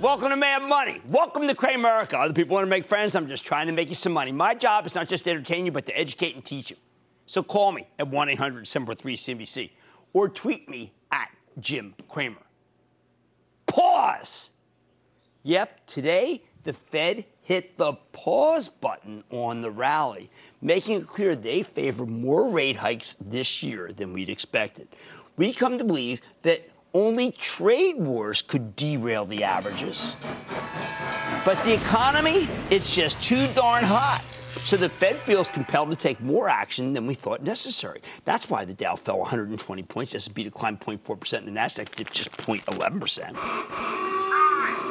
Welcome to Mad Money. Welcome to Cramerica. Other people want to make friends. I'm just trying to make you some money. My job is not just to entertain you, but to educate and teach you. So call me at 1 800 743 CNBC or tweet me at Jim Cramer. Pause. Yep, today the Fed hit the pause button on the rally, making it clear they favor more rate hikes this year than we'd expected. We come to believe that only trade wars could derail the averages. But the economy, it's just too darn hot. So the Fed feels compelled to take more action than we thought necessary. That's why the Dow fell 120 points, S&P declined 0.4%, and the Nasdaq dipped just 0.11%.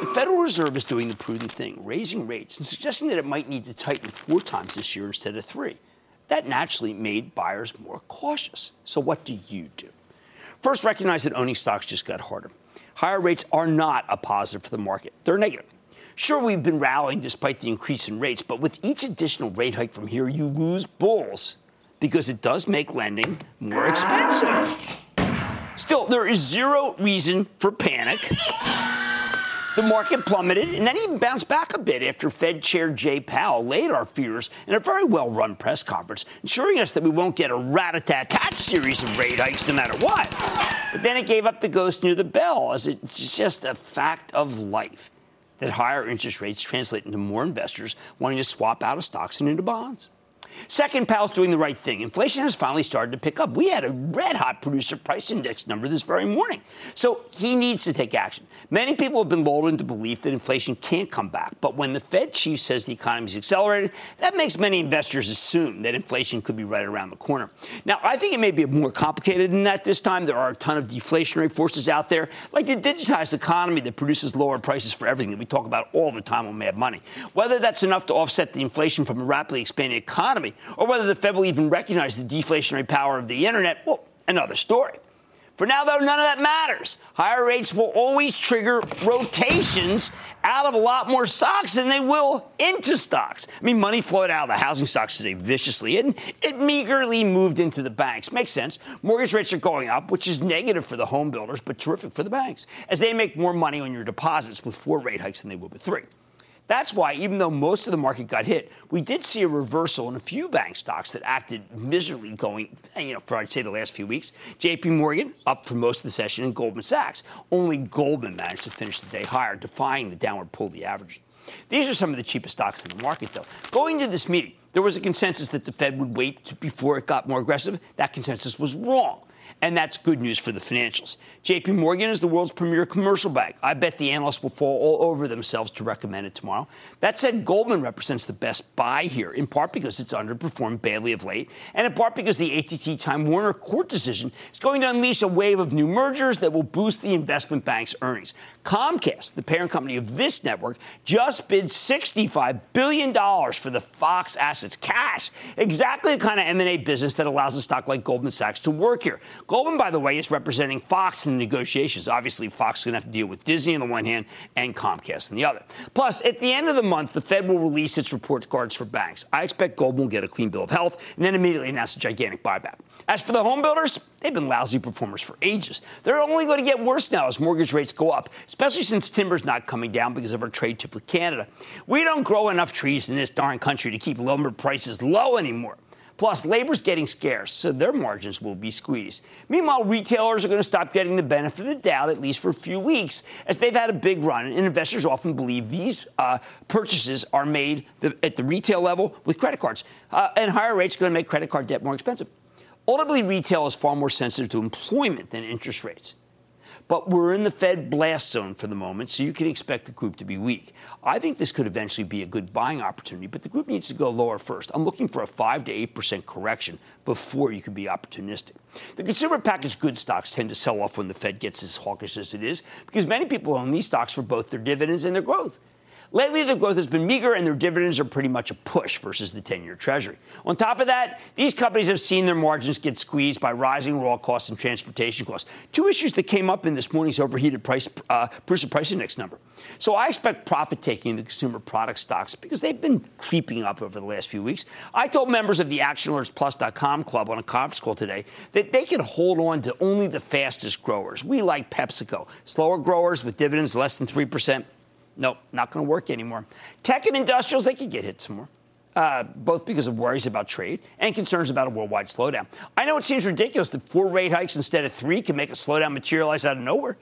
The Federal Reserve is doing the prudent thing, raising rates and suggesting that it might need to tighten four times this year instead of three. That naturally made buyers more cautious. So what do you do? First, recognize that owning stocks just got harder. Higher rates are not a positive for the market, they're negative. Sure, we've been rallying despite the increase in rates, but with each additional rate hike from here, you lose bulls because it does make lending more expensive. Still, there is zero reason for panic. The market plummeted and then even bounced back a bit after Fed Chair Jay Powell laid our fears in a very well run press conference, ensuring us that we won't get a rat a tat tat series of rate hikes no matter what. But then it gave up the ghost near the bell, as it's just a fact of life that higher interest rates translate into more investors wanting to swap out of stocks and into bonds. Second, Powell's doing the right thing. Inflation has finally started to pick up. We had a red hot producer price index number this very morning. So he needs to take action. Many people have been lulled into belief that inflation can't come back. But when the Fed chief says the economy is accelerating, that makes many investors assume that inflation could be right around the corner. Now, I think it may be more complicated than that this time. There are a ton of deflationary forces out there, like the digitized economy that produces lower prices for everything that we talk about all the time on Mad Money. Whether that's enough to offset the inflation from a rapidly expanding economy or whether the Fed will even recognize the deflationary power of the internet, well, another story. For now, though, none of that matters. Higher rates will always trigger rotations out of a lot more stocks than they will into stocks. I mean, money flowed out of the housing stocks today viciously, and it meagerly moved into the banks. Makes sense. Mortgage rates are going up, which is negative for the home builders, but terrific for the banks, as they make more money on your deposits with four rate hikes than they would with three. That's why, even though most of the market got hit, we did see a reversal in a few bank stocks that acted miserably going, you know, for I'd say the last few weeks. JP Morgan up for most of the session, and Goldman Sachs. Only Goldman managed to finish the day higher, defying the downward pull of the average. These are some of the cheapest stocks in the market, though. Going to this meeting, there was a consensus that the Fed would wait before it got more aggressive. That consensus was wrong and that's good news for the financials. JP Morgan is the world's premier commercial bank. I bet the analysts will fall all over themselves to recommend it tomorrow. That said, Goldman represents the best buy here, in part because it's underperformed badly of late, and in part because the ATT Time Warner court decision is going to unleash a wave of new mergers that will boost the investment bank's earnings. Comcast, the parent company of this network, just bid $65 billion for the Fox assets, cash, exactly the kind of M&A business that allows a stock like Goldman Sachs to work here. Goldman, by the way, is representing Fox in the negotiations. Obviously, Fox is going to have to deal with Disney on the one hand and Comcast on the other. Plus, at the end of the month, the Fed will release its report cards for banks. I expect Goldman will get a clean bill of health and then immediately announce a gigantic buyback. As for the home builders, they've been lousy performers for ages. They're only going to get worse now as mortgage rates go up, especially since timber's not coming down because of our trade tip with Canada. We don't grow enough trees in this darn country to keep lumber prices low anymore. Plus, labor's getting scarce, so their margins will be squeezed. Meanwhile, retailers are going to stop getting the benefit of the doubt, at least for a few weeks, as they've had a big run. And investors often believe these uh, purchases are made the, at the retail level with credit cards. Uh, and higher rates are going to make credit card debt more expensive. Ultimately, retail is far more sensitive to employment than interest rates. But we're in the Fed blast zone for the moment, so you can expect the group to be weak. I think this could eventually be a good buying opportunity, but the group needs to go lower first. I'm looking for a 5 to 8% correction before you can be opportunistic. The consumer packaged goods stocks tend to sell off when the Fed gets as hawkish as it is because many people own these stocks for both their dividends and their growth. Lately, the growth has been meager and their dividends are pretty much a push versus the 10 year Treasury. On top of that, these companies have seen their margins get squeezed by rising raw costs and transportation costs. Two issues that came up in this morning's overheated price, uh, Producer Price Index number. So I expect profit taking in the consumer product stocks because they've been creeping up over the last few weeks. I told members of the ActionAlertsPlus.com club on a conference call today that they can hold on to only the fastest growers. We like PepsiCo. Slower growers with dividends less than 3%. Nope, not going to work anymore. Tech and industrials, they could get hit some more. Uh, both because of worries about trade and concerns about a worldwide slowdown. I know it seems ridiculous that four rate hikes instead of three can make a slowdown materialize out of nowhere.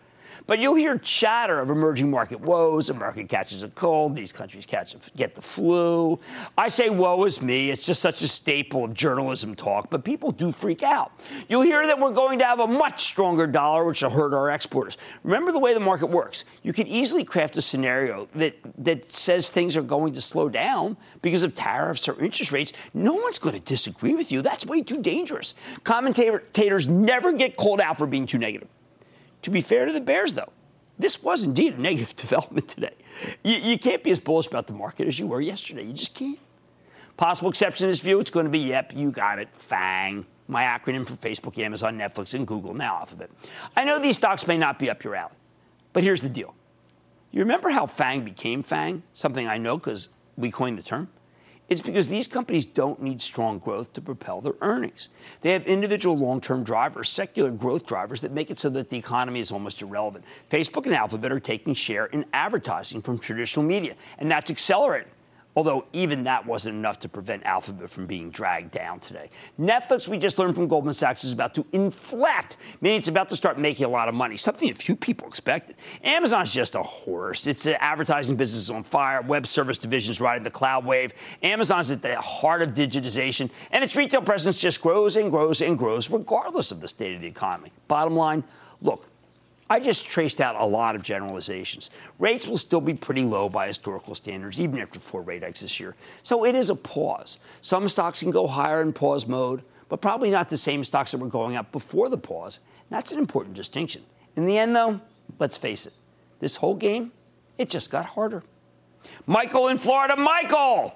But you'll hear chatter of emerging market woes. America catches a cold. These countries catch a, get the flu. I say woe is me. It's just such a staple of journalism talk. But people do freak out. You'll hear that we're going to have a much stronger dollar, which will hurt our exporters. Remember the way the market works. You can easily craft a scenario that, that says things are going to slow down because of tariffs or interest rates. No one's going to disagree with you. That's way too dangerous. Commentators never get called out for being too negative. To be fair to the Bears, though, this was indeed a negative development today. You, you, can't be as bullish about the market as you were yesterday. You just can't. Possible exception to this view, it's going to be, yep, you got it, FANG, my acronym for Facebook, Amazon, Netflix, and Google, now Alphabet. I know these stocks may not be up your alley, but here's the deal. You remember how FANG became FANG? Something I know because we coined the term. It's because these companies don't need strong growth to propel their earnings. They have individual long term drivers, secular growth drivers that make it so that the economy is almost irrelevant. Facebook and Alphabet are taking share in advertising from traditional media, and that's accelerating although even that wasn't enough to prevent Alphabet from being dragged down today. Netflix, we just learned from Goldman Sachs, is about to inflect, meaning it's about to start making a lot of money, something a few people expected. Amazon's just a horse. Its advertising business is on fire, web service division is riding the cloud wave. Amazon's at the heart of digitization, and its retail presence just grows and grows and grows, regardless of the state of the economy. Bottom line, look, I just traced out a lot of generalizations. Rates will still be pretty low by historical standards, even after four rate hikes this year. So it is a pause. Some stocks can go higher in pause mode, but probably not the same stocks that were going up before the pause. That's an important distinction. In the end, though, let's face it, this whole game, it just got harder. Michael in Florida. Michael!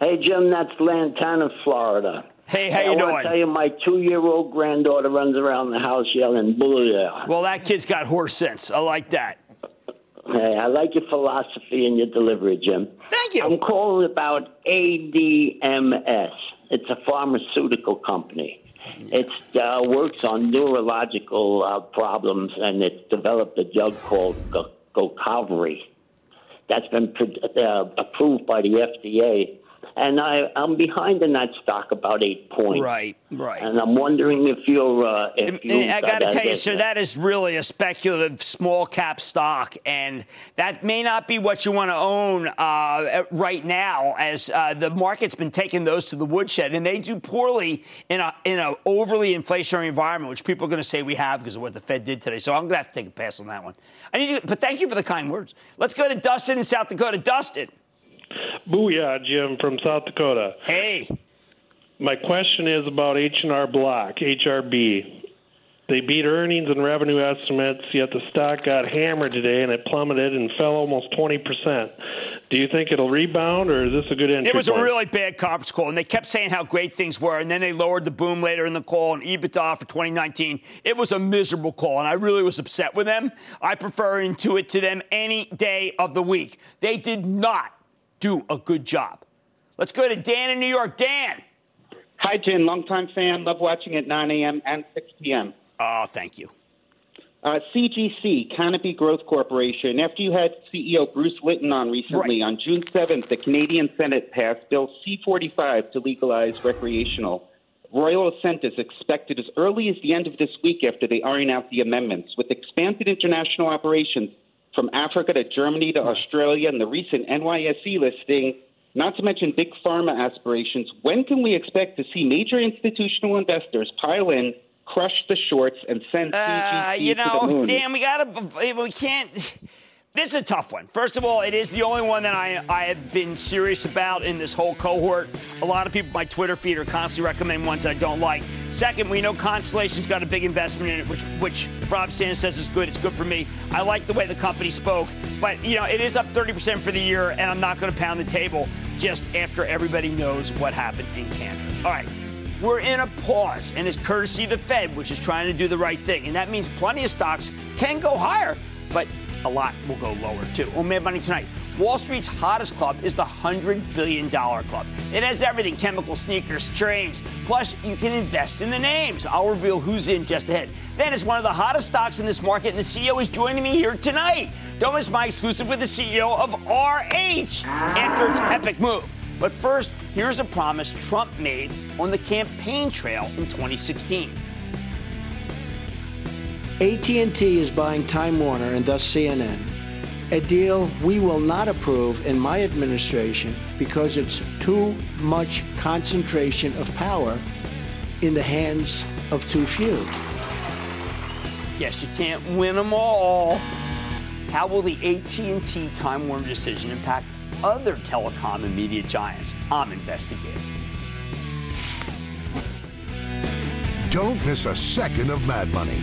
Hey, Jim, that's Lantana, Florida. Hey, how you I doing? I tell you, my two-year-old granddaughter runs around the house yelling "Booyah!" Well, that kid's got horse sense. I like that. Hey, I like your philosophy and your delivery, Jim. Thank you. I'm calling about ADMS. It's a pharmaceutical company. It uh, works on neurological uh, problems, and it's developed a drug called Gocovri. That's been uh, approved by the FDA and I, I'm behind in that stock about eight points. Right, right. And I'm wondering if you're. Uh, if you I got to tell you, sir, that is really a speculative small cap stock, and that may not be what you want to own uh, right now, as uh, the market's been taking those to the woodshed, and they do poorly in a in an overly inflationary environment, which people are going to say we have because of what the Fed did today. So I'm going to have to take a pass on that one. I need to, but thank you for the kind words. Let's go to Dustin in South Dakota. Dustin. Booyah, Jim from South Dakota. Hey. My question is about H&R Block, HRB. They beat earnings and revenue estimates, yet the stock got hammered today and it plummeted and fell almost 20%. Do you think it'll rebound, or is this a good entry? It was point? a really bad conference call, and they kept saying how great things were, and then they lowered the boom later in the call and EBITDA for 2019. It was a miserable call, and I really was upset with them. I prefer Intuit to them any day of the week. They did not do a good job. Let's go to Dan in New York. Dan. Hi, Jim. Longtime fan. Love watching at 9 a.m. and 6 p.m. Oh, thank you. Uh, CGC, Canopy Growth Corporation. After you had CEO Bruce Linton on recently, right. on June 7th, the Canadian Senate passed Bill C 45 to legalize recreational. Royal assent is expected as early as the end of this week after they iron out the amendments. With expanded international operations, from Africa to Germany to Australia and the recent NYSE listing, not to mention big pharma aspirations. When can we expect to see major institutional investors pile in, crush the shorts, and send uh, you know, to the moon? Dan, we gotta, we can't. This is a tough one. First of all, it is the only one that I, I have been serious about in this whole cohort. A lot of people, my Twitter feed, are constantly recommending ones I don't like. Second, we know Constellation's got a big investment in it, which, which if Rob Sanders says is good, it's good for me. I like the way the company spoke, but you know, it is up 30% for the year, and I'm not going to pound the table just after everybody knows what happened in Canada. All right. We're in a pause, and it's courtesy of the Fed, which is trying to do the right thing. And that means plenty of stocks can go higher, but a lot will go lower too. On Mad Money tonight, Wall Street's hottest club is the $100 billion club. It has everything chemical, sneakers, trains. Plus, you can invest in the names. I'll reveal who's in just ahead. Then it's one of the hottest stocks in this market, and the CEO is joining me here tonight. Don't miss my exclusive with the CEO of RH after its epic move. But first, here's a promise Trump made on the campaign trail in 2016. AT&T is buying Time Warner and thus CNN, a deal we will not approve in my administration because it's too much concentration of power in the hands of too few. Yes, you can't win them all. How will the AT&T Time Warner decision impact other telecom and media giants? I'm investigating. Don't miss a second of Mad Money.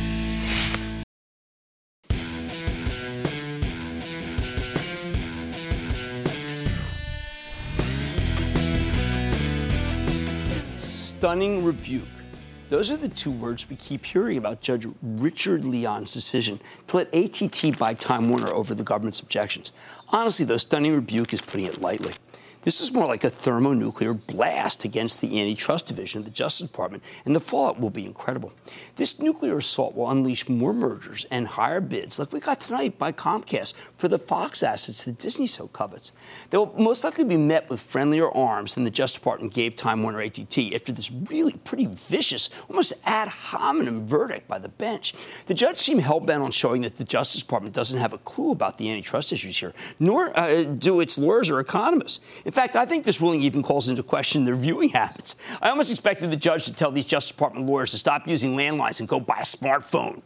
stunning rebuke. Those are the two words we keep hearing about Judge Richard Leon's decision to let ATT buy Time Warner over the government's objections. Honestly, though, stunning rebuke is putting it lightly. This is more like a thermonuclear blast against the antitrust division of the Justice Department, and the fallout will be incredible. This nuclear assault will unleash more mergers and higher bids, like we got tonight by Comcast for the Fox assets that Disney so covets. They will most likely be met with friendlier arms than the Justice Department gave Time Warner ATT after this really pretty vicious, almost ad hominem verdict by the bench. The judge seemed hell bent on showing that the Justice Department doesn't have a clue about the antitrust issues here, nor uh, do its lawyers or economists. Fact, I think this ruling even calls into question their viewing habits. I almost expected the judge to tell these Justice Department lawyers to stop using landlines and go buy a smartphone.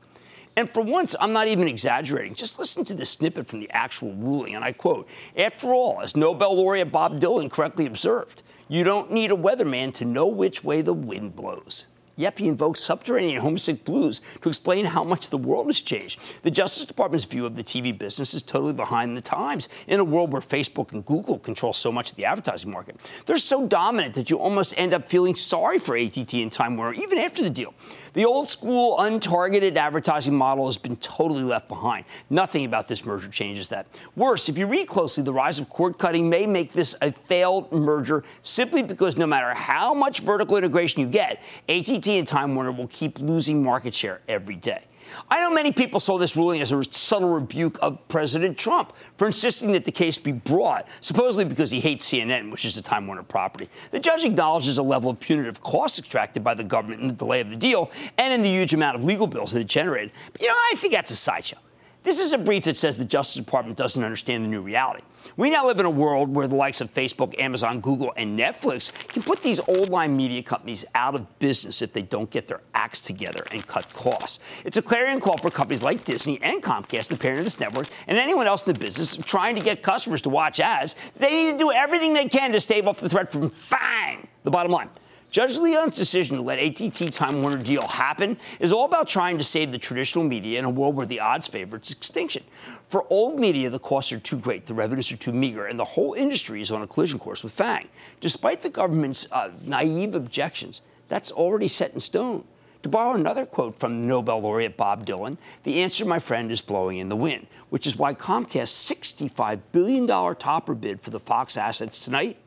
And for once, I'm not even exaggerating. Just listen to the snippet from the actual ruling, and I quote After all, as Nobel laureate Bob Dylan correctly observed, you don't need a weatherman to know which way the wind blows. Yep, he invokes subterranean homesick blues to explain how much the world has changed. The Justice Department's view of the TV business is totally behind the times in a world where Facebook and Google control so much of the advertising market. They're so dominant that you almost end up feeling sorry for ATT and Time Warner even after the deal. The old school untargeted advertising model has been totally left behind. Nothing about this merger changes that. Worse, if you read closely, the rise of cord cutting may make this a failed merger simply because no matter how much vertical integration you get, ATT and Time Warner will keep losing market share every day. I know many people saw this ruling as a subtle rebuke of President Trump for insisting that the case be brought, supposedly because he hates CNN, which is a Time Warner property. The judge acknowledges a level of punitive costs extracted by the government in the delay of the deal and in the huge amount of legal bills that it generated. But, you know, I think that's a sideshow. This is a brief that says the Justice Department doesn't understand the new reality. We now live in a world where the likes of Facebook, Amazon, Google, and Netflix can put these old line media companies out of business if they don't get their acts together and cut costs. It's a clarion call for companies like Disney and Comcast, the parent of this network, and anyone else in the business trying to get customers to watch ads. They need to do everything they can to stave off the threat from FANG. The bottom line. Judge Leon's decision to let ATT Time Warner deal happen is all about trying to save the traditional media in a world where the odds favor its extinction. For old media, the costs are too great, the revenues are too meager, and the whole industry is on a collision course with FANG. Despite the government's uh, naive objections, that's already set in stone. To borrow another quote from Nobel laureate Bob Dylan, the answer, my friend, is blowing in the wind, which is why Comcast's $65 billion topper bid for the Fox assets tonight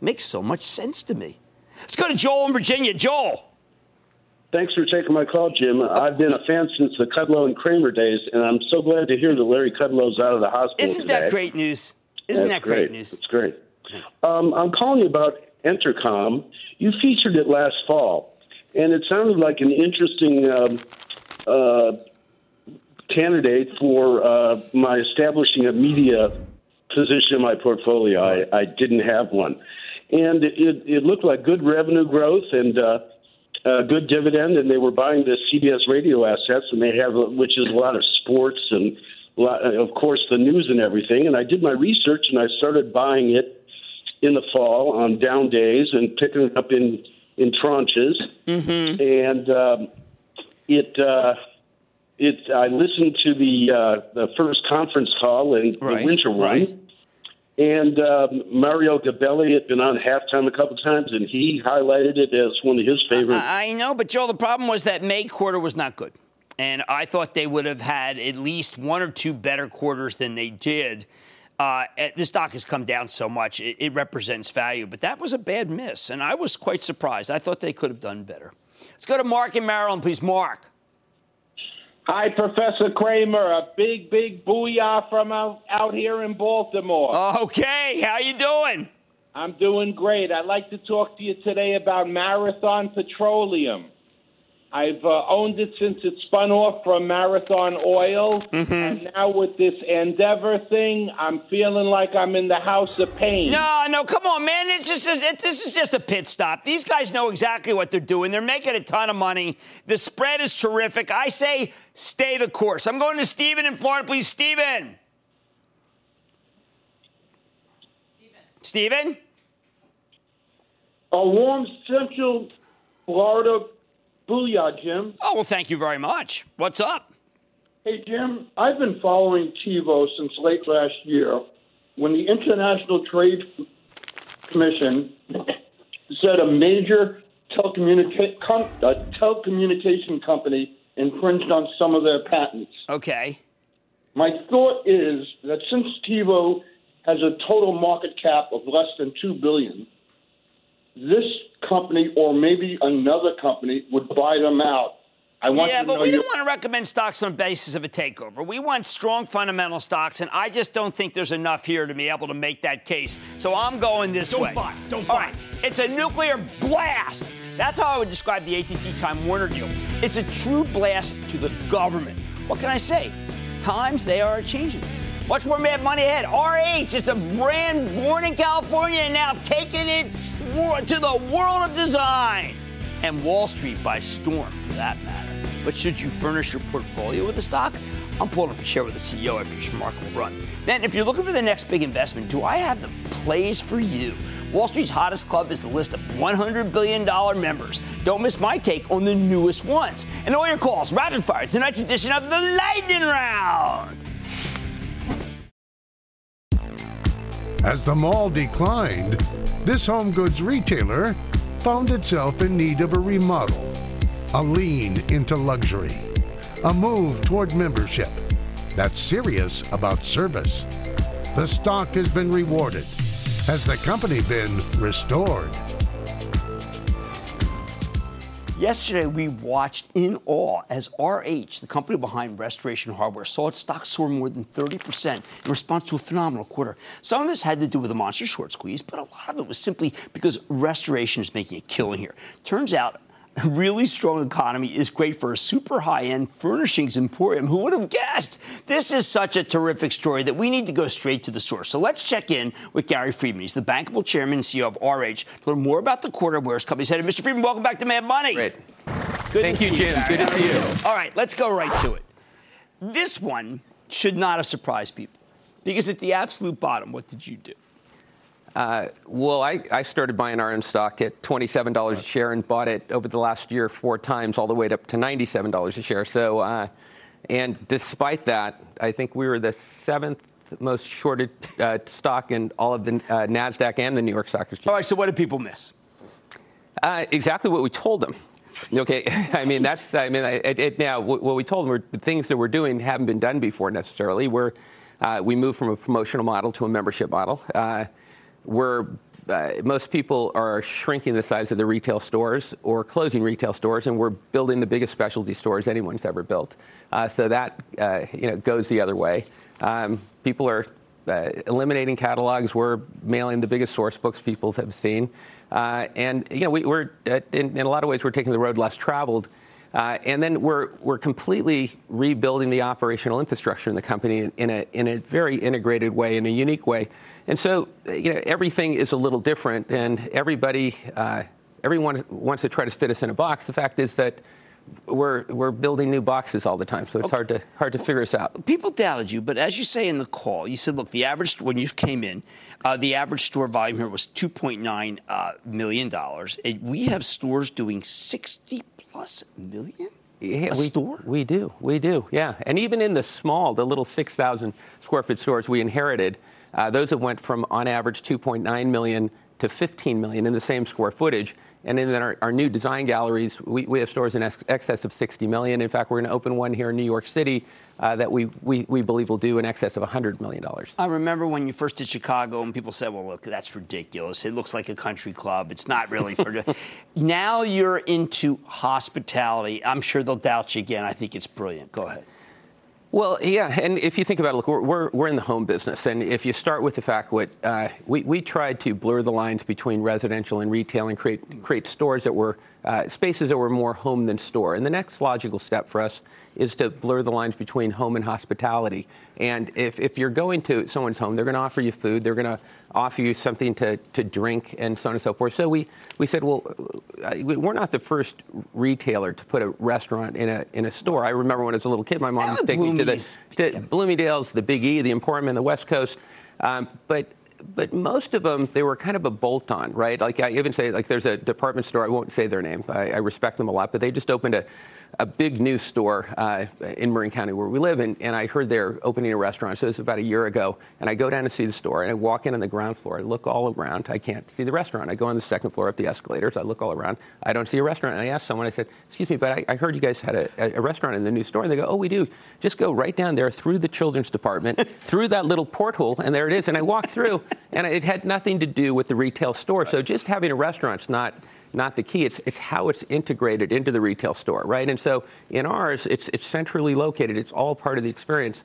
makes so much sense to me. Let's go to Joel in Virginia. Joel. Thanks for taking my call, Jim. I've been a fan since the Kudlow and Cramer days, and I'm so glad to hear that Larry Kudlow's out of the hospital Isn't today. that great news? Isn't That's that great, news? It's great. Um, I'm calling you about Entercom. You featured it last fall, and it sounded like an interesting um, uh, candidate for uh, my establishing a media position in my portfolio. I, I didn't have one, and it, it looked like good revenue growth and. Uh, uh, good dividend, and they were buying the CBS radio assets, and they have, which is a lot of sports and, a lot, of course, the news and everything. And I did my research, and I started buying it in the fall on down days and picking it up in in tranches. Mm-hmm. And um, it uh, it I listened to the uh, the first conference call and Right, the winter one. right. And um, Mario Gabelli had been on halftime a couple times, and he highlighted it as one of his favorites. I I know, but Joel, the problem was that May quarter was not good. And I thought they would have had at least one or two better quarters than they did. Uh, the stock has come down so much, it, it represents value. But that was a bad miss, and I was quite surprised. I thought they could have done better. Let's go to Mark in Maryland, please. Mark. Hi, Professor Cramer. A big, big booyah from out, out here in Baltimore. Okay, how you doing? I'm doing great. I'd like to talk to you today about Marathon Petroleum. I've uh, owned it since it spun off from Marathon Oil, and now with this Andeavor thing, I'm feeling like I'm in the House of Pain. No, no, come on, man. It's just it, this is just a pit stop. These guys know exactly what they're doing. They're making a ton of money. The spread is terrific. I say stay the course. I'm going to Stephen in Florida, please. Stephen. Stephen. A warm Central Florida booyah, Jim. Oh well, thank you very much. What's up? Hey, Jim, I've been following TiVo since late last year when the International Trade Commission said a major telecommunica- com- uh, telecommunication company infringed on some of their patents. Okay. My thought is that since TiVo has a total market cap of less than two billion, this company or maybe another company would buy them out. I want yeah, to but know we don't want to recommend stocks on the basis of a takeover. We want strong fundamental stocks, and I just don't think there's enough here to be able to make that case. So I'm going this Don't way. buy. Don't All buy. right. It's a nuclear blast. That's how I would describe the AT&T Time Warner deal. It's a true blast to the government. What can I say? Times they are changing. Much more mad money ahead. RH, it's a brand born in California and now taking it to the world of design and Wall Street by storm, for that matter. But should you furnish your portfolio with a stock? I'm pulling up a chair with the CEO after this remarkable run. Then, if you're looking for the next big investment, do I have the plays for you? Wall Street's hottest club is the list of $100 billion members. Don't miss my take on the newest ones. And all your calls, rapid fire, tonight's edition of the Lightning Round. As the mall declined, this home goods retailer found itself in need of a remodel, a lean into luxury, a move toward membership that's serious about service. The stock has been rewarded. Has the company been restored? Yesterday, we watched in awe as RH, the company behind Restoration Hardware, saw its stock soar more than 30% in response to a phenomenal quarter. Some of this had to do with a monster short squeeze, but a lot of it was simply because Restoration is making a killing here. Turns out, a really strong economy is great for a super high end furnishings emporium. Who would have guessed? This is such a terrific story that we need to go straight to the source. So let's check in with Gary Friedman. He's the bankable chairman and CEO of RH to learn more about the quarter where his company's headed. Mr. Friedman, welcome back to Mad Money. Great. Good Thank to you, Jim. Good to see you. All right, let's go right to it. This one should not have surprised people because at the absolute bottom, what did you do? Uh, well, I, I started buying RH stock at $27 a share and bought it over the last year four times, all the way up to $97 a share. So, uh, and despite that, I think we were the seventh most shorted uh, stock in all of the uh, Nasdaq and the New York Stock Exchange. All right, so what did people miss? Uh, exactly what we told them. Okay, I mean that's. I mean, it, it, now what we told them were the things that we're doing haven't been done before necessarily. We're uh, we moved from a promotional model to a membership model. Uh, we're uh, most people are shrinking the size of the retail stores or closing retail stores, and we're building the biggest specialty stores anyone's ever built. Uh, so that uh, you know goes the other way. Um, people are uh, eliminating catalogs. We're mailing the biggest source books people have seen, uh, and you know we, are in, in, a lot of ways we're taking the road less traveled. Uh, and then we're, we're completely rebuilding the operational infrastructure in the company in, a, in a very integrated way, in a unique way. And so, you know, everything is a little different, and everybody, uh, everyone wants to try to fit us in a box. The fact is that we're we're building new boxes all the time, so it's okay. hard to hard to figure us out. People doubted you, but as you say in the call, you said, look, the average when you came in, uh, the average store volume here was two point nine uh, million dollars. We have stores doing sixty plus million. Yeah, a we, store? We do, we do, yeah. And even in the small, the little 6,000 square foot stores we inherited, uh, those have went from on average 2.9 million to 15 million in the same square footage. And in our, our new design galleries, we, we have stores in ex- excess of 60 million. In fact, we're going to open one here in New York City uh, that we, we, we believe will do in excess of $100 million. I remember when you first did Chicago and people said, well, look, that's ridiculous. It looks like a country club. It's not really for. now you're into hospitality. I'm sure they'll doubt you again. I think it's brilliant. Go ahead. Well, yeah, and if you think about it, look, we're, we're, in the home business, and if you start with the fact what uh, we, we tried to blur the lines between residential and retail and create create stores that were uh, spaces that were more home than store. And the next logical step for us is to blur the lines between home and hospitality. And if, if you're going to someone's home, they're going to offer you food, they're going to offer you something to, to drink, and so on and so forth. So we, we said, well, uh, we're not the first retailer to put a restaurant in a, in a store. I remember when I was a little kid, my mom was taking me to the to Bloomingdale's, the Big E, the Emporium in the West Coast. Um, but but most of them they were kind of a bolt on, right? Like I even say, like there's a department store. I won't say their name. I, I respect them a lot, but they just opened a a big news store uh, in Marin County where we live, and, and I heard they're opening a restaurant. So this was about a year ago, and I go down to see the store, and I walk in on the ground floor. I look all around. I can't see the restaurant. I go on the second floor up the escalators. I look all around. I don't see a restaurant. And I asked someone. I said, "Excuse me, but I, I heard you guys had a, a, restaurant in the new store." And they go, "Oh, we do. Just go right down there through the children's department, through that little porthole, and there it is." And I walk through, and it had nothing to do with the retail store. So just having a restaurant's not not the key. It's, it's how it's integrated into the retail store, right? And so in ours, it's, it's centrally located. It's all part of the experience.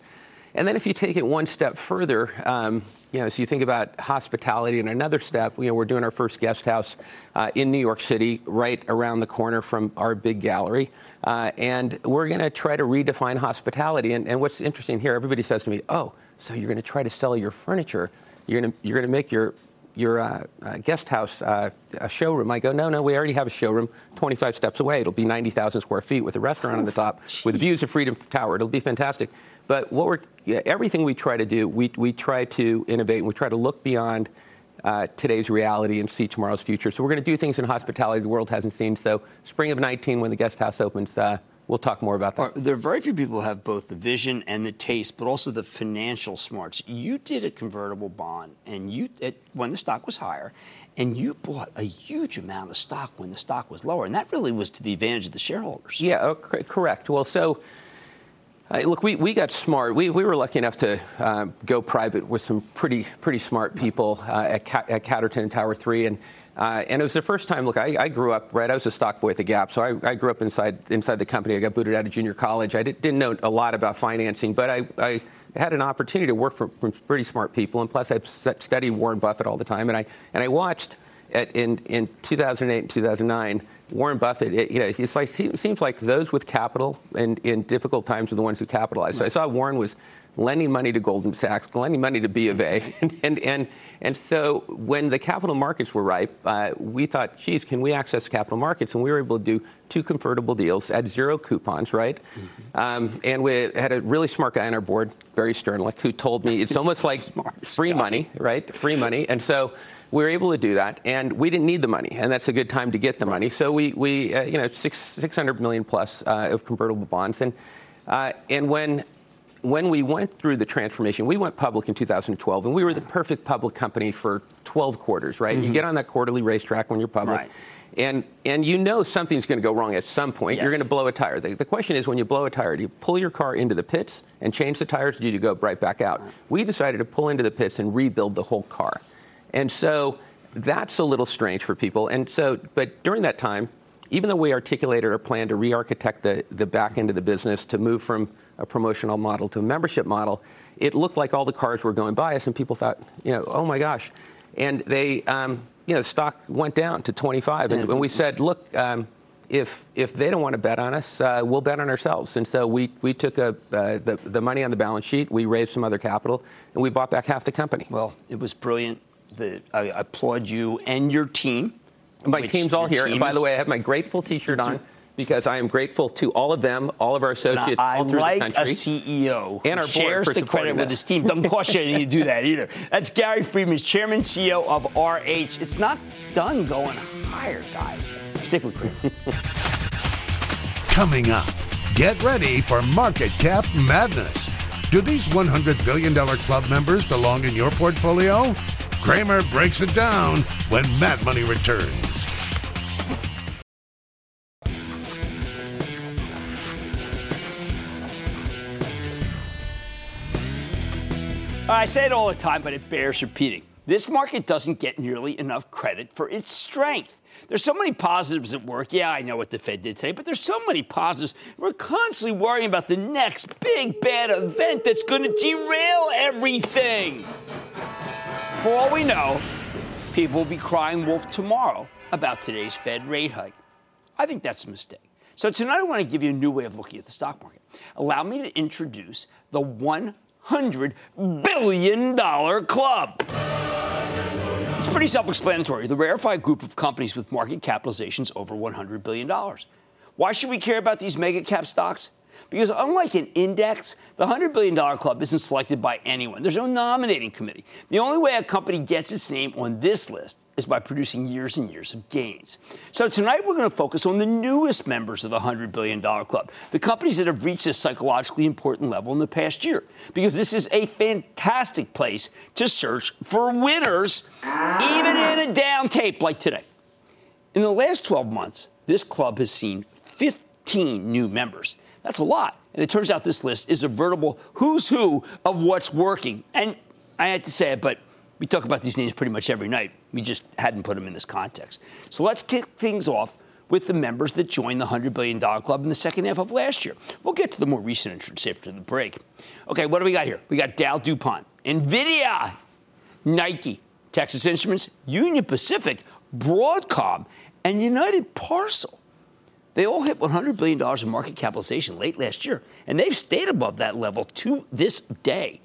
And then if you take it one step further, um, you know, so you think about hospitality and another step, you know, we're doing our first guest house uh, in New York City, right around the corner from our big gallery. Uh, and we're going to try to redefine hospitality. And, and what's interesting here, everybody says to me, oh, so you're going to try to sell your furniture. You're going to, you're going to make your your uh, uh, guest house uh, a showroom. I go, no, no, we already have a showroom 25 steps away. It'll be 90,000 square feet with a restaurant on the top with views of Freedom Tower. It'll be fantastic. But what we're, yeah, everything we try to do, we, we try to innovate and we try to look beyond uh, today's reality and see tomorrow's future. So we're going to do things in hospitality the world hasn't seen. So spring of 19, when the guest house opens, uh, We'll talk more about that. There are very few people who have both the vision and the taste, but also the financial smarts. You did a convertible bond, and you it, when the stock was higher, and you bought a huge amount of stock when the stock was lower, and that really was to the advantage of the shareholders. Yeah, oh, correct. Well, so. Uh, look, we, we got smart. We, we were lucky enough to uh, go private with some pretty pretty smart people uh, at, Ca- at Catterton and Tower 3. And uh, and it was the first time. Look, I, I, grew up right. I was a stock boy at the Gap, so I, I, grew up inside inside the company. I got booted out of junior college. I did, not know a lot about financing, but I, I had an opportunity to work for, for, pretty smart people, and plus I've studied Warren Buffett all the time, and I and I watched at, in in 2008 and 2009. Warren Buffett, it, you know, it's like seems like those with capital and in difficult times are the ones who capitalize. So I saw Warren was lending money to Goldman Sachs, lending money to B of A, and, and, and and so when the capital markets were ripe, uh, we thought, geez, can we access capital markets? And we were able to do two convertible deals at zero coupons, right? Mm-hmm. Um, and we had a really smart guy on our board, Barry Sternlicht, who told me it's almost like free money, right? Free money. And so we were able to do that, and we didn't need the money, and that's a good time to get the money. So we, we uh, you know, six, 600 million plus uh, of convertible bonds. And, uh, and when when we went through the transformation, we went public in 2012, and we were the perfect public company for 12 quarters, right? Mm-hmm. You get on that quarterly racetrack when you're public. Right. And, and you know something's going to go wrong at some point. Yes. You're going to blow a tire. The, the, question is when you blow a tire, do you pull your car into the pits and change the tires, or do you go right back out? Right. We decided to pull into the pits and rebuild the whole car. And so that's a little strange for people. And so, but during that time, even though we articulated our plan to re-architect the, the back end of the business to move from a promotional model to a membership model, it looked like all the cars were going by us, and people thought, you know, oh my gosh. And they, um, you know, stock went down to 25, and, and we said, look, um, if if they don't want to bet on us, uh, we'll bet on ourselves. And so we we took a, uh, the the money on the balance sheet, we raised some other capital, and we bought back half the company. Well, it was brilliant. The, I, applaud you and your team. My team's all here. Team and by the way, I have my grateful T-shirt on because I am grateful to all of them, all of our associates, now, all through like the country. I like a CEO and our shares board for the credit with his team. Doesn't cost you anything to do that either. That's Gary Friedman, Chairman CEO of RH. It's not done going higher, guys. Stick with Cramer. Coming up, get ready for market cap madness. Do these $100 billion club members belong in your portfolio? Cramer breaks it down when Mad Money returns. I say it all the time, but it bears repeating. This market doesn't get nearly enough credit for its strength. There's so many positives at work. Yeah, I know what the Fed did today, but there's so many positives. We're constantly worrying about the next big bad event that's going to derail everything. For all we know, people will be crying wolf tomorrow about today's Fed rate hike. I think that's a mistake. So tonight I want to give you a new way of looking at the stock market. Allow me to introduce the $100 billion club. It's pretty self explanatory. The rarefied group of companies with market capitalizations over $100 billion. Why should we care about these mega cap stocks? Because unlike an index, the $100 billion club isn't selected by anyone. There's no nominating committee. The only way a company gets its name on this list is by producing years and years of gains. So tonight we're going to focus on the newest members of the $100 billion club, the companies that have reached this psychologically important level in the past year, because this is a fantastic place to search for winners, even in a down tape like today. In the last 12 months, this club has seen 15 new members. That's a lot. And it turns out this list is a veritable who's who of what's working. And I had to say it, but we talk about these names pretty much every night. We just hadn't put them in this context. So let's kick things off with the members that joined the $100 billion club in the second half of last year. We'll get to the more recent entrants after the break. Okay, what do we got here? We got Dow DuPont, NVIDIA, Nike, Texas Instruments, Union Pacific, Broadcom, and United Parcel. They all hit $100 billion in market capitalization late last year, and they've stayed above that level to this day.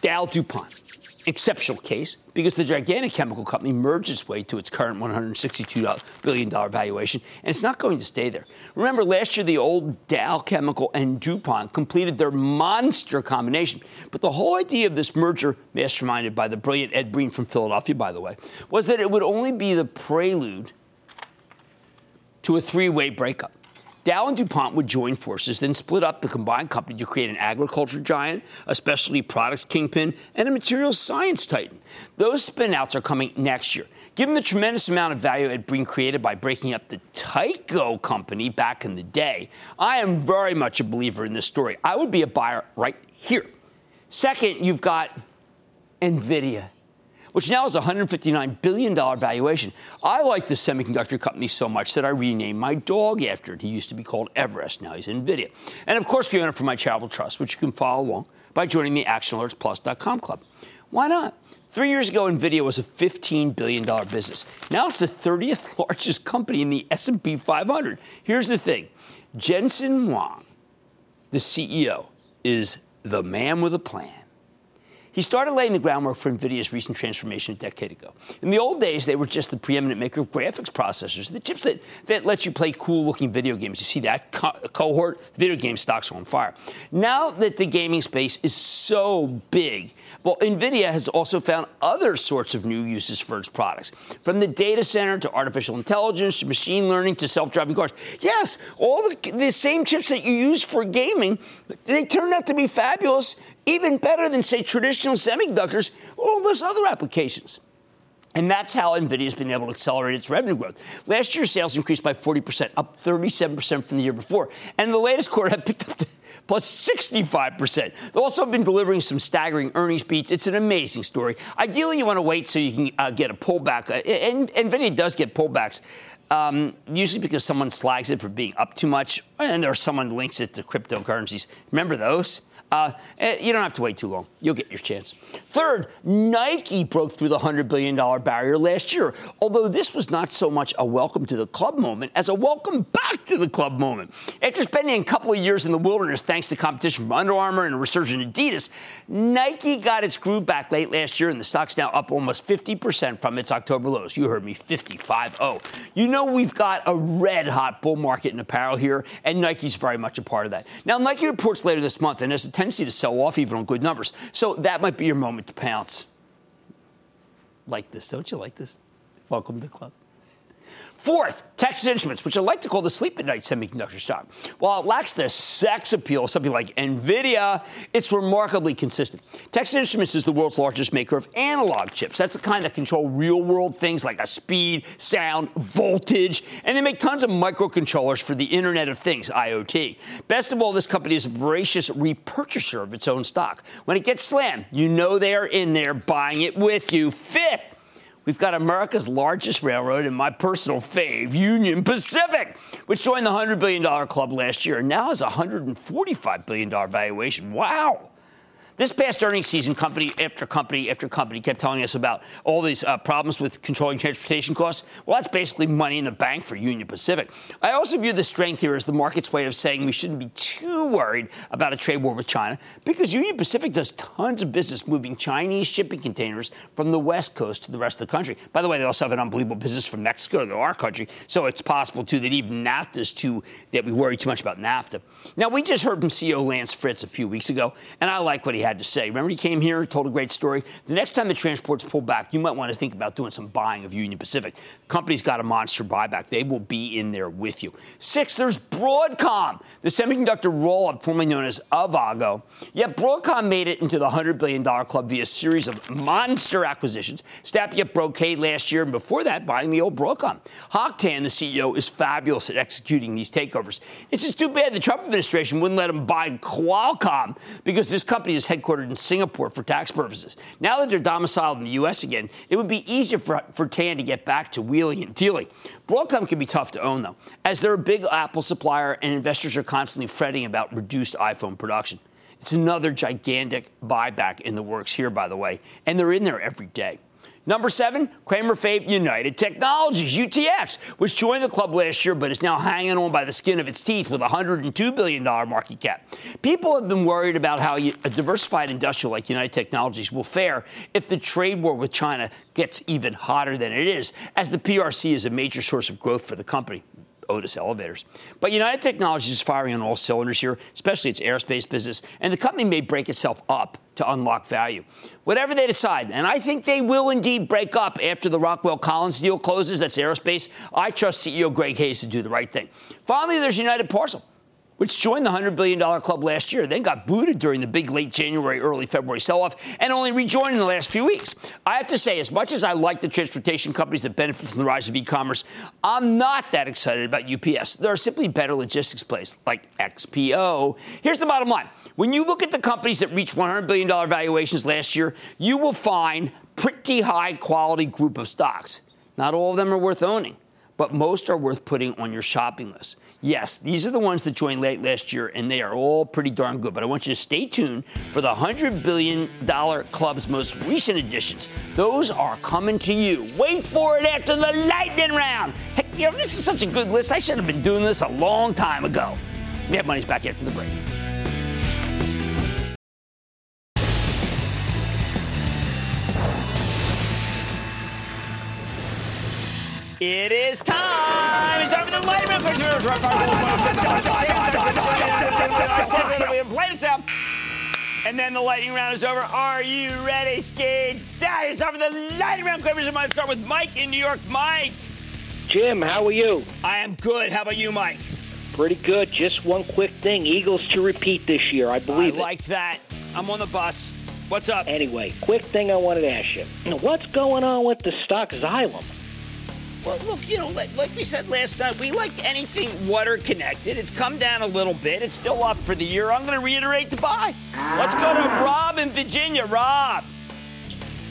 Dow DuPont, exceptional case because the gigantic chemical company merged its way to its current $162 billion valuation, and it's not going to stay there. Remember, last year the old Dow Chemical and DuPont completed their monster combination. But the whole idea of this merger, masterminded by the brilliant Ed Breen from Philadelphia, by the way, was that it would only be the prelude to a three way breakup. Dow and DuPont would join forces, then split up the combined company to create an agriculture giant, a specialty products kingpin, and a materials science titan. Those spinouts are coming next year. Given the tremendous amount of value Ed Breen created by breaking up the Tyco company back in the day, I am very much a believer in this story. I would be a buyer right here. Second, you've got NVIDIA which now is a $159 billion valuation. I like the semiconductor company so much that I renamed my dog after it. He used to be called Everest. Now he's NVIDIA. And of course, we own it for my charitable trust, which you can follow along by joining the ActionAlertsPlus.com club. Why not? Three years ago, NVIDIA was a $15 billion business. Now it's the 30th largest company in the S&P 500. Here's the thing. Jensen Huang, the CEO, is the man with a plan. He started laying the groundwork for NVIDIA's recent transformation a decade ago. In the old days, they were just the preeminent maker of graphics processors, the chips that, that let you play cool looking video games. You see that co- cohort? Video game stocks on fire. Now that the gaming space is so big, well, NVIDIA has also found other sorts of new uses for its products, from the data center to artificial intelligence to machine learning to self driving cars. Yes, all the, the same chips that you use for gaming, they turn out to be fabulous even better than, say, traditional semiconductors or all those other applications. And that's how NVIDIA's been able to accelerate its revenue growth. Last year, sales increased by 40%, up 37% from the year before. And the latest quarter, have picked up plus 65%. They've also been delivering some staggering earnings beats. It's an amazing story. Ideally, you want to wait so you can uh, get a pullback. Uh, and NVIDIA does get pullbacks. Um, usually because someone slags it for being up too much, and or someone links it to cryptocurrencies. Remember those? Uh, eh, you don't have to wait too long. You'll get your chance. Third, Nike broke through the $100 billion barrier last year, although this was not so much a welcome to the club moment as a welcome back to the club moment. After spending a couple of years in the wilderness thanks to competition from Under Armour and a resurgent Adidas, Nike got its groove back late last year, and the stock's now up almost 50% from its October lows. You heard me, 55.0. You know we've got a red hot bull market in apparel here, and Nike's very much a part of that. Now, Nike reports later this month, and as a tendency to sell off even on good numbers. So that might be your moment to pounce. Like this, don't you like this? Welcome to the club. Fourth, Texas Instruments, which I like to call the sleep at night semiconductor stock. While it lacks the sex appeal of something like NVIDIA, it's remarkably consistent. Texas Instruments is the world's largest maker of analog chips. That's the kind that control real world things like a speed, sound, voltage, and they make tons of microcontrollers for the Internet of Things, IoT. Best of all, this company is a voracious repurchaser of its own stock. When it gets slammed, you know they are in there buying it with you. Fifth, We've got America's largest railroad and my personal fave, Union Pacific, which joined the $100 billion club last year and now has a $145 billion valuation. Wow. This past earnings season, company after company after company kept telling us about all these uh, problems with controlling transportation costs. Well, that's basically money in the bank for Union Pacific. I also view the strength here as the market's way of saying we shouldn't be too worried about a trade war with China because Union Pacific does tons of business moving Chinese shipping containers from the West Coast to the rest of the country. By the way, they also have an unbelievable business from Mexico to our country, so it's possible too that even NAFTA is too that we worry too much about NAFTA. Now, we just heard from CEO Lance Fritz a few weeks ago, and I like what he to say. Remember, he came here, told a great story. The next time the transports pull back, you might want to think about doing some buying of Union Pacific. Company's got a monster buyback. They will be in there with you. Six, there's Broadcom, the semiconductor roll up formerly known as Avago. Yet Broadcom made it into the $100 billion club via a series of monster acquisitions. Stabbing up Brocade last year, and before that, buying the old Broadcom. Hock Tan, the CEO, is fabulous at executing these takeovers. It's just too bad the Trump administration wouldn't let him buy Qualcomm because this company is in Singapore for tax purposes. Now that they're domiciled in the U.S. again, it would be easier for, for Tan to get back to wheeling and dealing. Broadcom can be tough to own, though, as they're a big Apple supplier and investors are constantly fretting about reduced iPhone production. It's another gigantic buyback in the works here, by the way, and they're in there every day. Number seven, Cramer fave United Technologies, UTX, which joined the club last year but is now hanging on by the skin of its teeth with a $102 billion market cap. People have been worried about how a diversified industrial like United Technologies will fare if the trade war with China gets even hotter than it is, as the PRC is a major source of growth for the company. Otis Elevators. But United Technologies is firing on all cylinders here, especially its aerospace business, and the company may break itself up to unlock value. Whatever they decide, and I think they will indeed break up after the Rockwell Collins deal closes, that's aerospace, I trust CEO Greg Hayes to do the right thing. Finally, there's United Parcel which joined the $100 billion club last year, then got booted during the big late January, early February sell off, and only rejoined in the last few weeks. I have to say, as much as I like the transportation companies that benefit from the rise of e commerce, I'm not that excited about UPS. There are simply better logistics plays like XPO. Here's the bottom line when you look at the companies that reached $100 billion valuations last year, you will find pretty high quality group of stocks. Not all of them are worth owning but most are worth putting on your shopping list. Yes, these are the ones that joined late last year, and they are all pretty darn good. But I want you to stay tuned for the $100 billion Club's most recent additions. Those are coming to you. Wait for it after the lightning round. Hey, you know, this is such a good list. I should have been doing this a long time ago. Mad Money's back after the break. It is time. It's over the lightning round. Play this out. And then the lightning round is over. Are you ready, Skate? That is over the lightning round. Clippers. I might start with Mike in New York. Mike. Jim, how are you? I am good. How about you, Mike? Pretty good. Just one quick thing. Eagles to repeat this year. I believe I like that. I'm on the bus. What's up? Anyway, quick thing I wanted to ask you. What's going on with the stock Xylem? Well, look, you know, like, like, we said last night, we like anything water connected. It's come down a little bit. It's still up for the year. I'm going to reiterate to buy. Let's go to Rob in Virginia. Rob.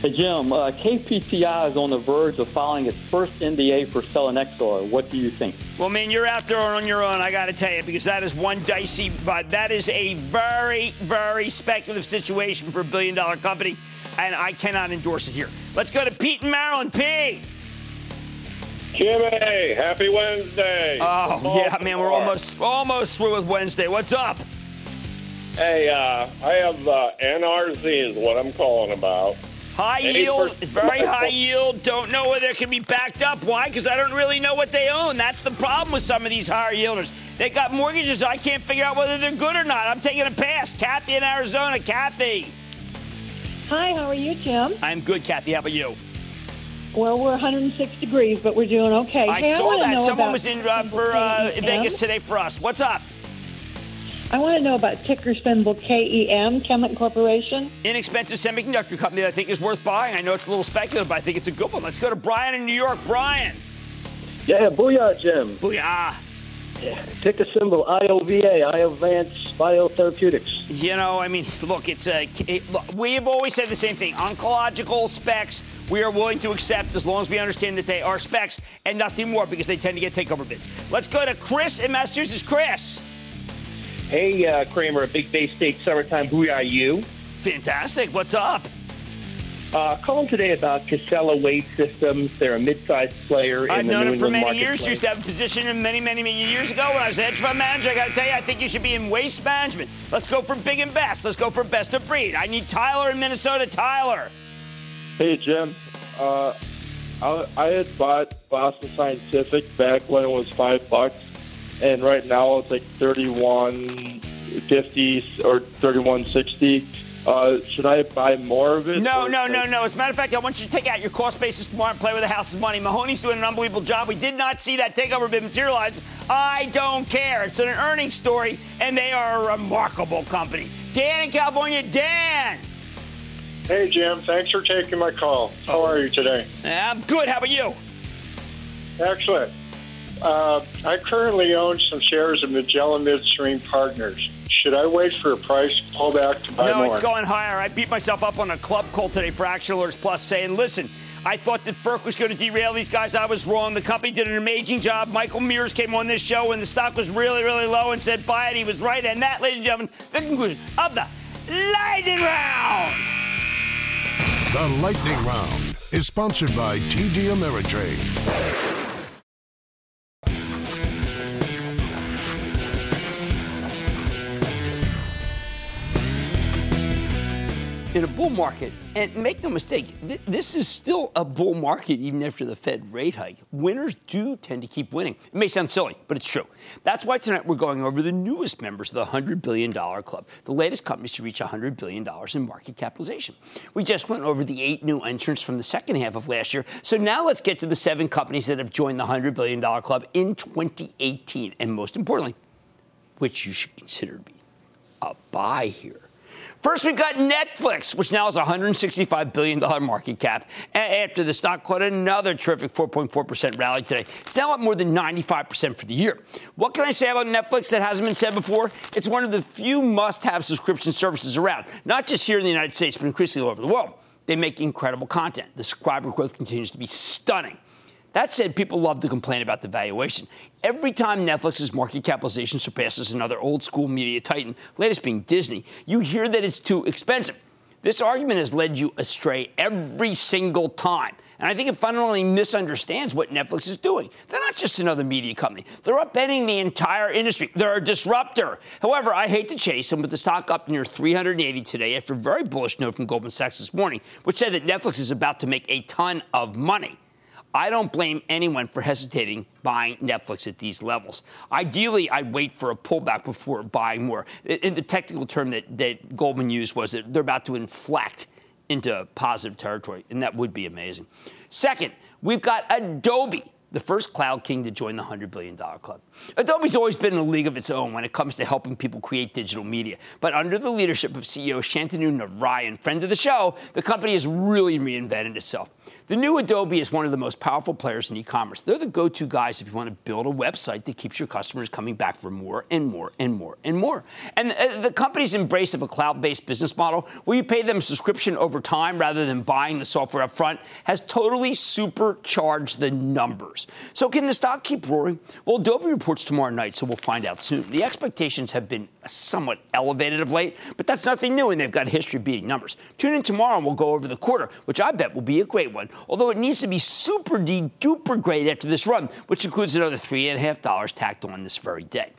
Hey, Jim, uh, KPTI is on the verge of filing its first NDA for selinexor. What do you think? Well, man, you're out there on your own, I got to tell you, because that is one dicey, but that is a very, very speculative situation for a billion dollar company, and I cannot endorse it here. Let's go to Pete in Maryland. Pete. Jimmy, happy Wednesday. Oh, yeah, man, we're almost almost through with Wednesday. What's up? Hey, uh, I have uh, NRZ is what I'm calling about. High yield, very high yield. Don't know whether it can be backed up. Why? Because I don't really know what they own. That's the problem with some of these higher yielders. They got mortgages. I can't figure out whether they're good or not. I'm taking a pass. Kathy in Arizona. Kathy. Hi, how are you, Jim? I'm good, Kathy. How about you? Well, we're 106 degrees, but we're doing okay. I hey, saw I that. Someone was in uh, for uh, Vegas today for us. What's up? I want to know about ticker symbol KEM, Kemet Corporation. Inexpensive semiconductor company that I think is worth buying. I know it's a little speculative, but I think it's a good one. Let's go to Brian in New York. Brian. Yeah, booyah, Jim. Booyah. Yeah. Ticker symbol IOVA, Iovance Biotherapeutics. You know, I mean, look, it's a. It, look, we have always said the same thing. Oncological specs we are willing to accept as long as we understand that they are specs and nothing more because they tend to get takeover bids. Let's go to Chris in Massachusetts. Chris. Hey, uh, Cramer, a big Bay State summertime booyah you. Fantastic. What's up? Uh, calling today about Casella Waste Systems. They're a mid-sized player I've in the known him for many years. Used to have a position in many, many, many years ago when I was a hedge fund manager. I got to tell you, I think you should be in waste management. Let's go for big and best. Let's go for best of breed. I need Tyler in Minnesota. Tyler. Hey, Jim. Uh, I, I had bought Boston Scientific back when it was five bucks, and right now it's like thirty-one fifty or thirty-one sixty. Uh, should I buy more of it? No, no, no, no. As a matter of fact, I want you to take out your cost basis tomorrow and play with the house's money. Mahoney's doing an unbelievable job. We did not see that takeover bid materialize. I don't care. It's an earnings story, and they are a remarkable company. Dan in California. Dan. Hey, Jim. Thanks for taking my call. How are you today? I'm good. How about you? Excellent. Uh, I currently own some shares of Magellan Midstream Partners. Should I wait for a price pullback to buy no, more? No, it's going higher. I beat myself up on a club call today for Action Alerts Plus saying, listen, I thought that FERC was going to derail these guys. I was wrong. The company did an amazing job. Michael Mears came on this show when the stock was really, really low and said buy it. He was right. And that, ladies and gentlemen, the conclusion of the lightning round. The Lightning Round is sponsored by TD Ameritrade. In a bull market, and make no mistake, th- this is still a bull market even after the Fed rate hike. Winners do tend to keep winning. It may sound silly, but it's true. That's why tonight we're going over the newest members of the $100 billion club, the latest companies to reach $100 billion in market capitalization. We just went over the eight new entrants from the second half of last year. So now let's get to the seven companies that have joined the $100 billion club in 2018. And most importantly, which you should consider to be a buy here. First, we've got Netflix, which now has a $165 billion market cap after the stock caught another terrific 4.4% rally today. It's now up more than 95% for the year. What can I say about Netflix that hasn't been said before? It's one of the few must have subscription services around, not just here in the United States, but increasingly all over the world. They make incredible content. The subscriber growth continues to be stunning. That said, people love to complain about the valuation. Every time Netflix's market capitalization surpasses another old school media titan, latest being Disney, you hear that it's too expensive. This argument has led you astray every single time. And I think it fundamentally misunderstands what Netflix is doing. They're not just another media company. They're upending the entire industry. They're a disruptor. However, I hate to chase them with the stock up near 380 today after a very bullish note from Goldman Sachs this morning, which said that Netflix is about to make a ton of money. I don't blame anyone for hesitating buying Netflix at these levels. Ideally, I'd wait for a pullback before buying more. In the technical term that, that Goldman used was that they're about to inflect into positive territory, and that would be amazing. Second, we've got Adobe the first cloud king to join the $100 billion club. Adobe's always been in a league of its own when it comes to helping people create digital media. But under the leadership of CEO Shantanu Narayen, friend of the show, the company has really reinvented itself. The new Adobe is one of the most powerful players in e commerce. They're the go to guys if you want to build a website that keeps your customers coming back for more and more and more and more. And uh, the company's embrace of a cloud based business model where you pay them a subscription over time rather than buying the software up front has totally supercharged the numbers. So, can the stock keep roaring? Well, Adobe reports tomorrow night, so we'll find out soon. The expectations have been somewhat elevated of late, but that's nothing new, and they've got history beating numbers. Tune in tomorrow, and we'll go over the quarter, which I bet will be a great one although it needs to be super duper great after this run, which includes another $3.5 tacked on this very day.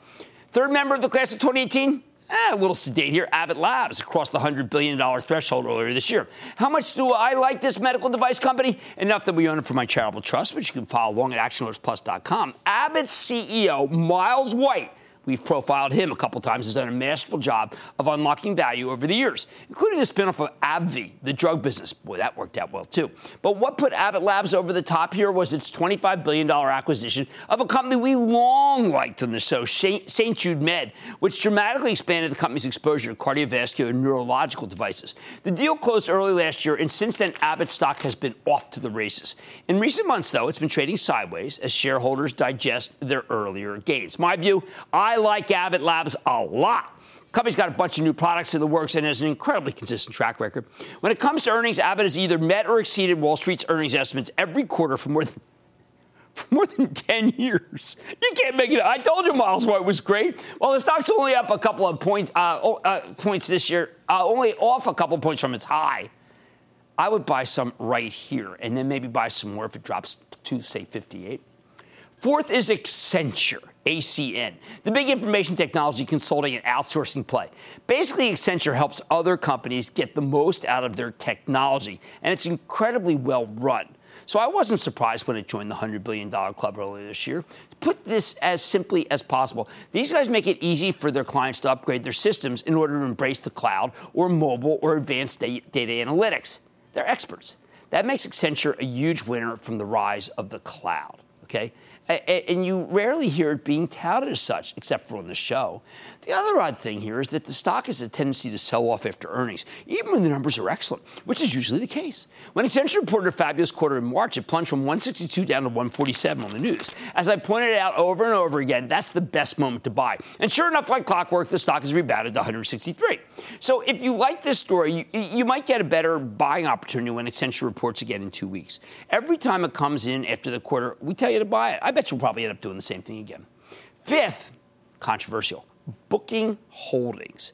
Third member of the class of 2018? Eh, a little sedate here. Abbott Labs across the $100 billion threshold earlier this year. How much do I like this medical device company? Enough that we own it for my charitable trust, which you can follow along at actionalertsplus.com. Abbott's CEO, Miles White, We've profiled him a couple times. He's done a masterful job of unlocking value over the years, including the spinoff of AbbVie, the drug business. Boy, that worked out well, too. But what put Abbott Labs over the top here was its $25 billion acquisition of a company we long liked on the show, St. Jude Med, which dramatically expanded the company's exposure to cardiovascular and neurological devices. The deal closed early last year, and since then, Abbott stock has been off to the races. In recent months, though, it's been trading sideways as shareholders digest their earlier gains. My view, I like Abbott Labs a lot. Company's got a bunch of new products in the works and has an incredibly consistent track record. When it comes to earnings, Abbott has either met or exceeded Wall Street's earnings estimates every quarter for more than for more than 10 years. You can't make it. I told you Miles White was great. Well, the stock's only up a couple of points, uh, uh, points this year, uh, only off a couple of points from its high. I would buy some right here and then maybe buy some more if it drops to, say, 58. Fourth is Accenture, ACN, the big information technology consulting and outsourcing play. Basically, Accenture helps other companies get the most out of their technology, and it's incredibly well run. So I wasn't surprised when it joined the $100 billion club earlier this year. Put this as simply as possible. These guys make it easy for their clients to upgrade their systems in order to embrace the cloud or mobile or advanced data analytics. They're experts. That makes Accenture a huge winner from the rise of the cloud. Okay? And you rarely hear it being touted as such, except for on the show. The other odd thing here is that the stock has a tendency to sell off after earnings, even when the numbers are excellent, which is usually the case. When Accenture reported a fabulous quarter in March, it plunged from 162 down to 147 on the news. As I pointed out over and over again, that's the best moment to buy. And sure enough, like clockwork, the stock has rebounded to 163. So if you like this story, you, you might get a better buying opportunity when Accenture reports again in two weeks. Every time it comes in after the quarter, we tell you to buy it. I bet you'll probably end up doing the same thing again. Fifth, controversial, Booking Holdings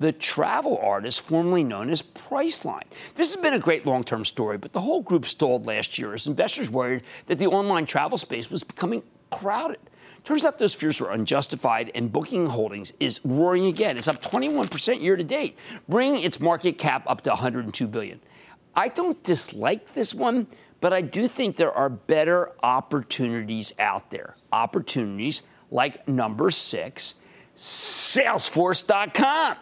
the travel artist formerly known as Priceline. This has been a great long term story, but the whole group stalled last year as investors worried that the online travel space was becoming crowded. Turns out those fears were unjustified, and Booking Holdings is roaring again. It's up 21% year to date, bringing its market cap up to 102 billion. I don't dislike this one, but I do think there are better opportunities out there. Opportunities like number six, Salesforce.com.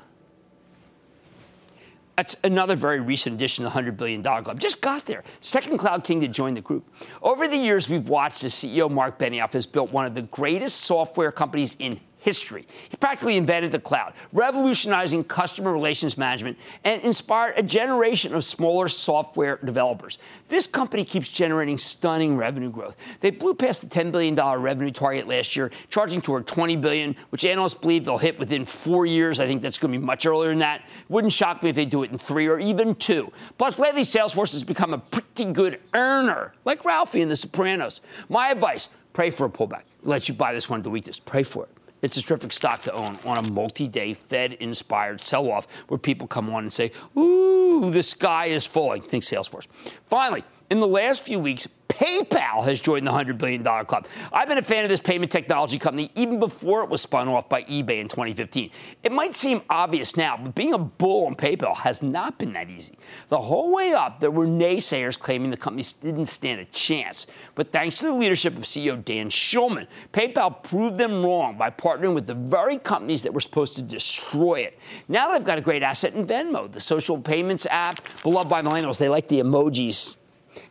That's another very recent addition to the $100 billion club. Just got there. Second cloud king to join the group. Over the years, we've watched as CEO Marc Benioff has built one of the greatest software companies in history. He practically invented the cloud, revolutionizing customer relations management and inspired a generation of smaller software developers. This company keeps generating stunning revenue growth. They blew past the $10 billion revenue target last year, charging toward 20 billion, which analysts believe they'll hit within four years. I think that's going to be much earlier than that. Wouldn't shock me if they do it in three or even two. Plus, lately, Salesforce has become a pretty good earner, like Ralphie in The Sopranos. My advice, pray for a pullback. Let you buy this one to weakness. Pray for it. It's a terrific stock to own on a multi day Fed inspired sell off where people come on and say, Ooh, the sky is falling. Think Salesforce. Finally, in the last few weeks, PayPal has joined the $100 billion club. I've been a fan of this payment technology company even before it was spun off by eBay in 2015. It might seem obvious now, but being a bull on PayPal has not been that easy. The whole way up, there were naysayers claiming the company didn't stand a chance. But thanks to the leadership of CEO Dan Schulman, PayPal proved them wrong by partnering with the very companies that were supposed to destroy it. Now they've got a great asset in Venmo, the social payments app, beloved by millennials. They like the emojis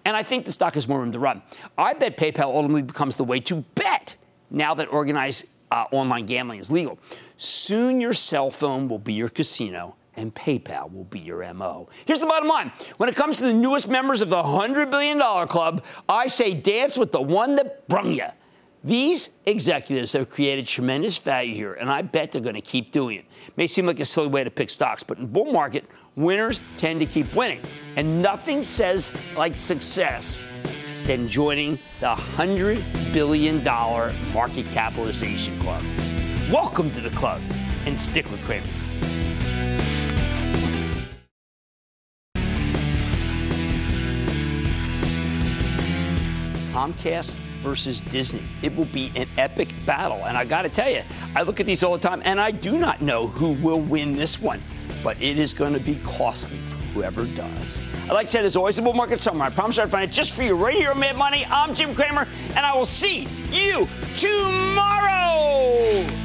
and I think the stock has more room to run. I bet PayPal ultimately becomes the way to bet now that organized uh, online gambling is legal. Soon your cell phone will be your casino and PayPal will be your MO. Here's the bottom line when it comes to the newest members of the $100 billion club, I say dance with the one that brung you. These executives have created tremendous value here, and I bet they're going to keep doing it. May seem like a silly way to pick stocks, but in bull market, winners tend to keep winning. And nothing says like success than joining the $100 billion market capitalization club. Welcome to the club, and stick with Cramer. Comcast versus Disney. It will be an epic battle. And I got to tell you, I look at these all the time, and I do not know who will win this one. But it is going to be costly for whoever does. I like to say there's always a bull market somewhere. I promise I'll find it just for you right here on Mad Money. I'm Jim Cramer, and I will see you tomorrow.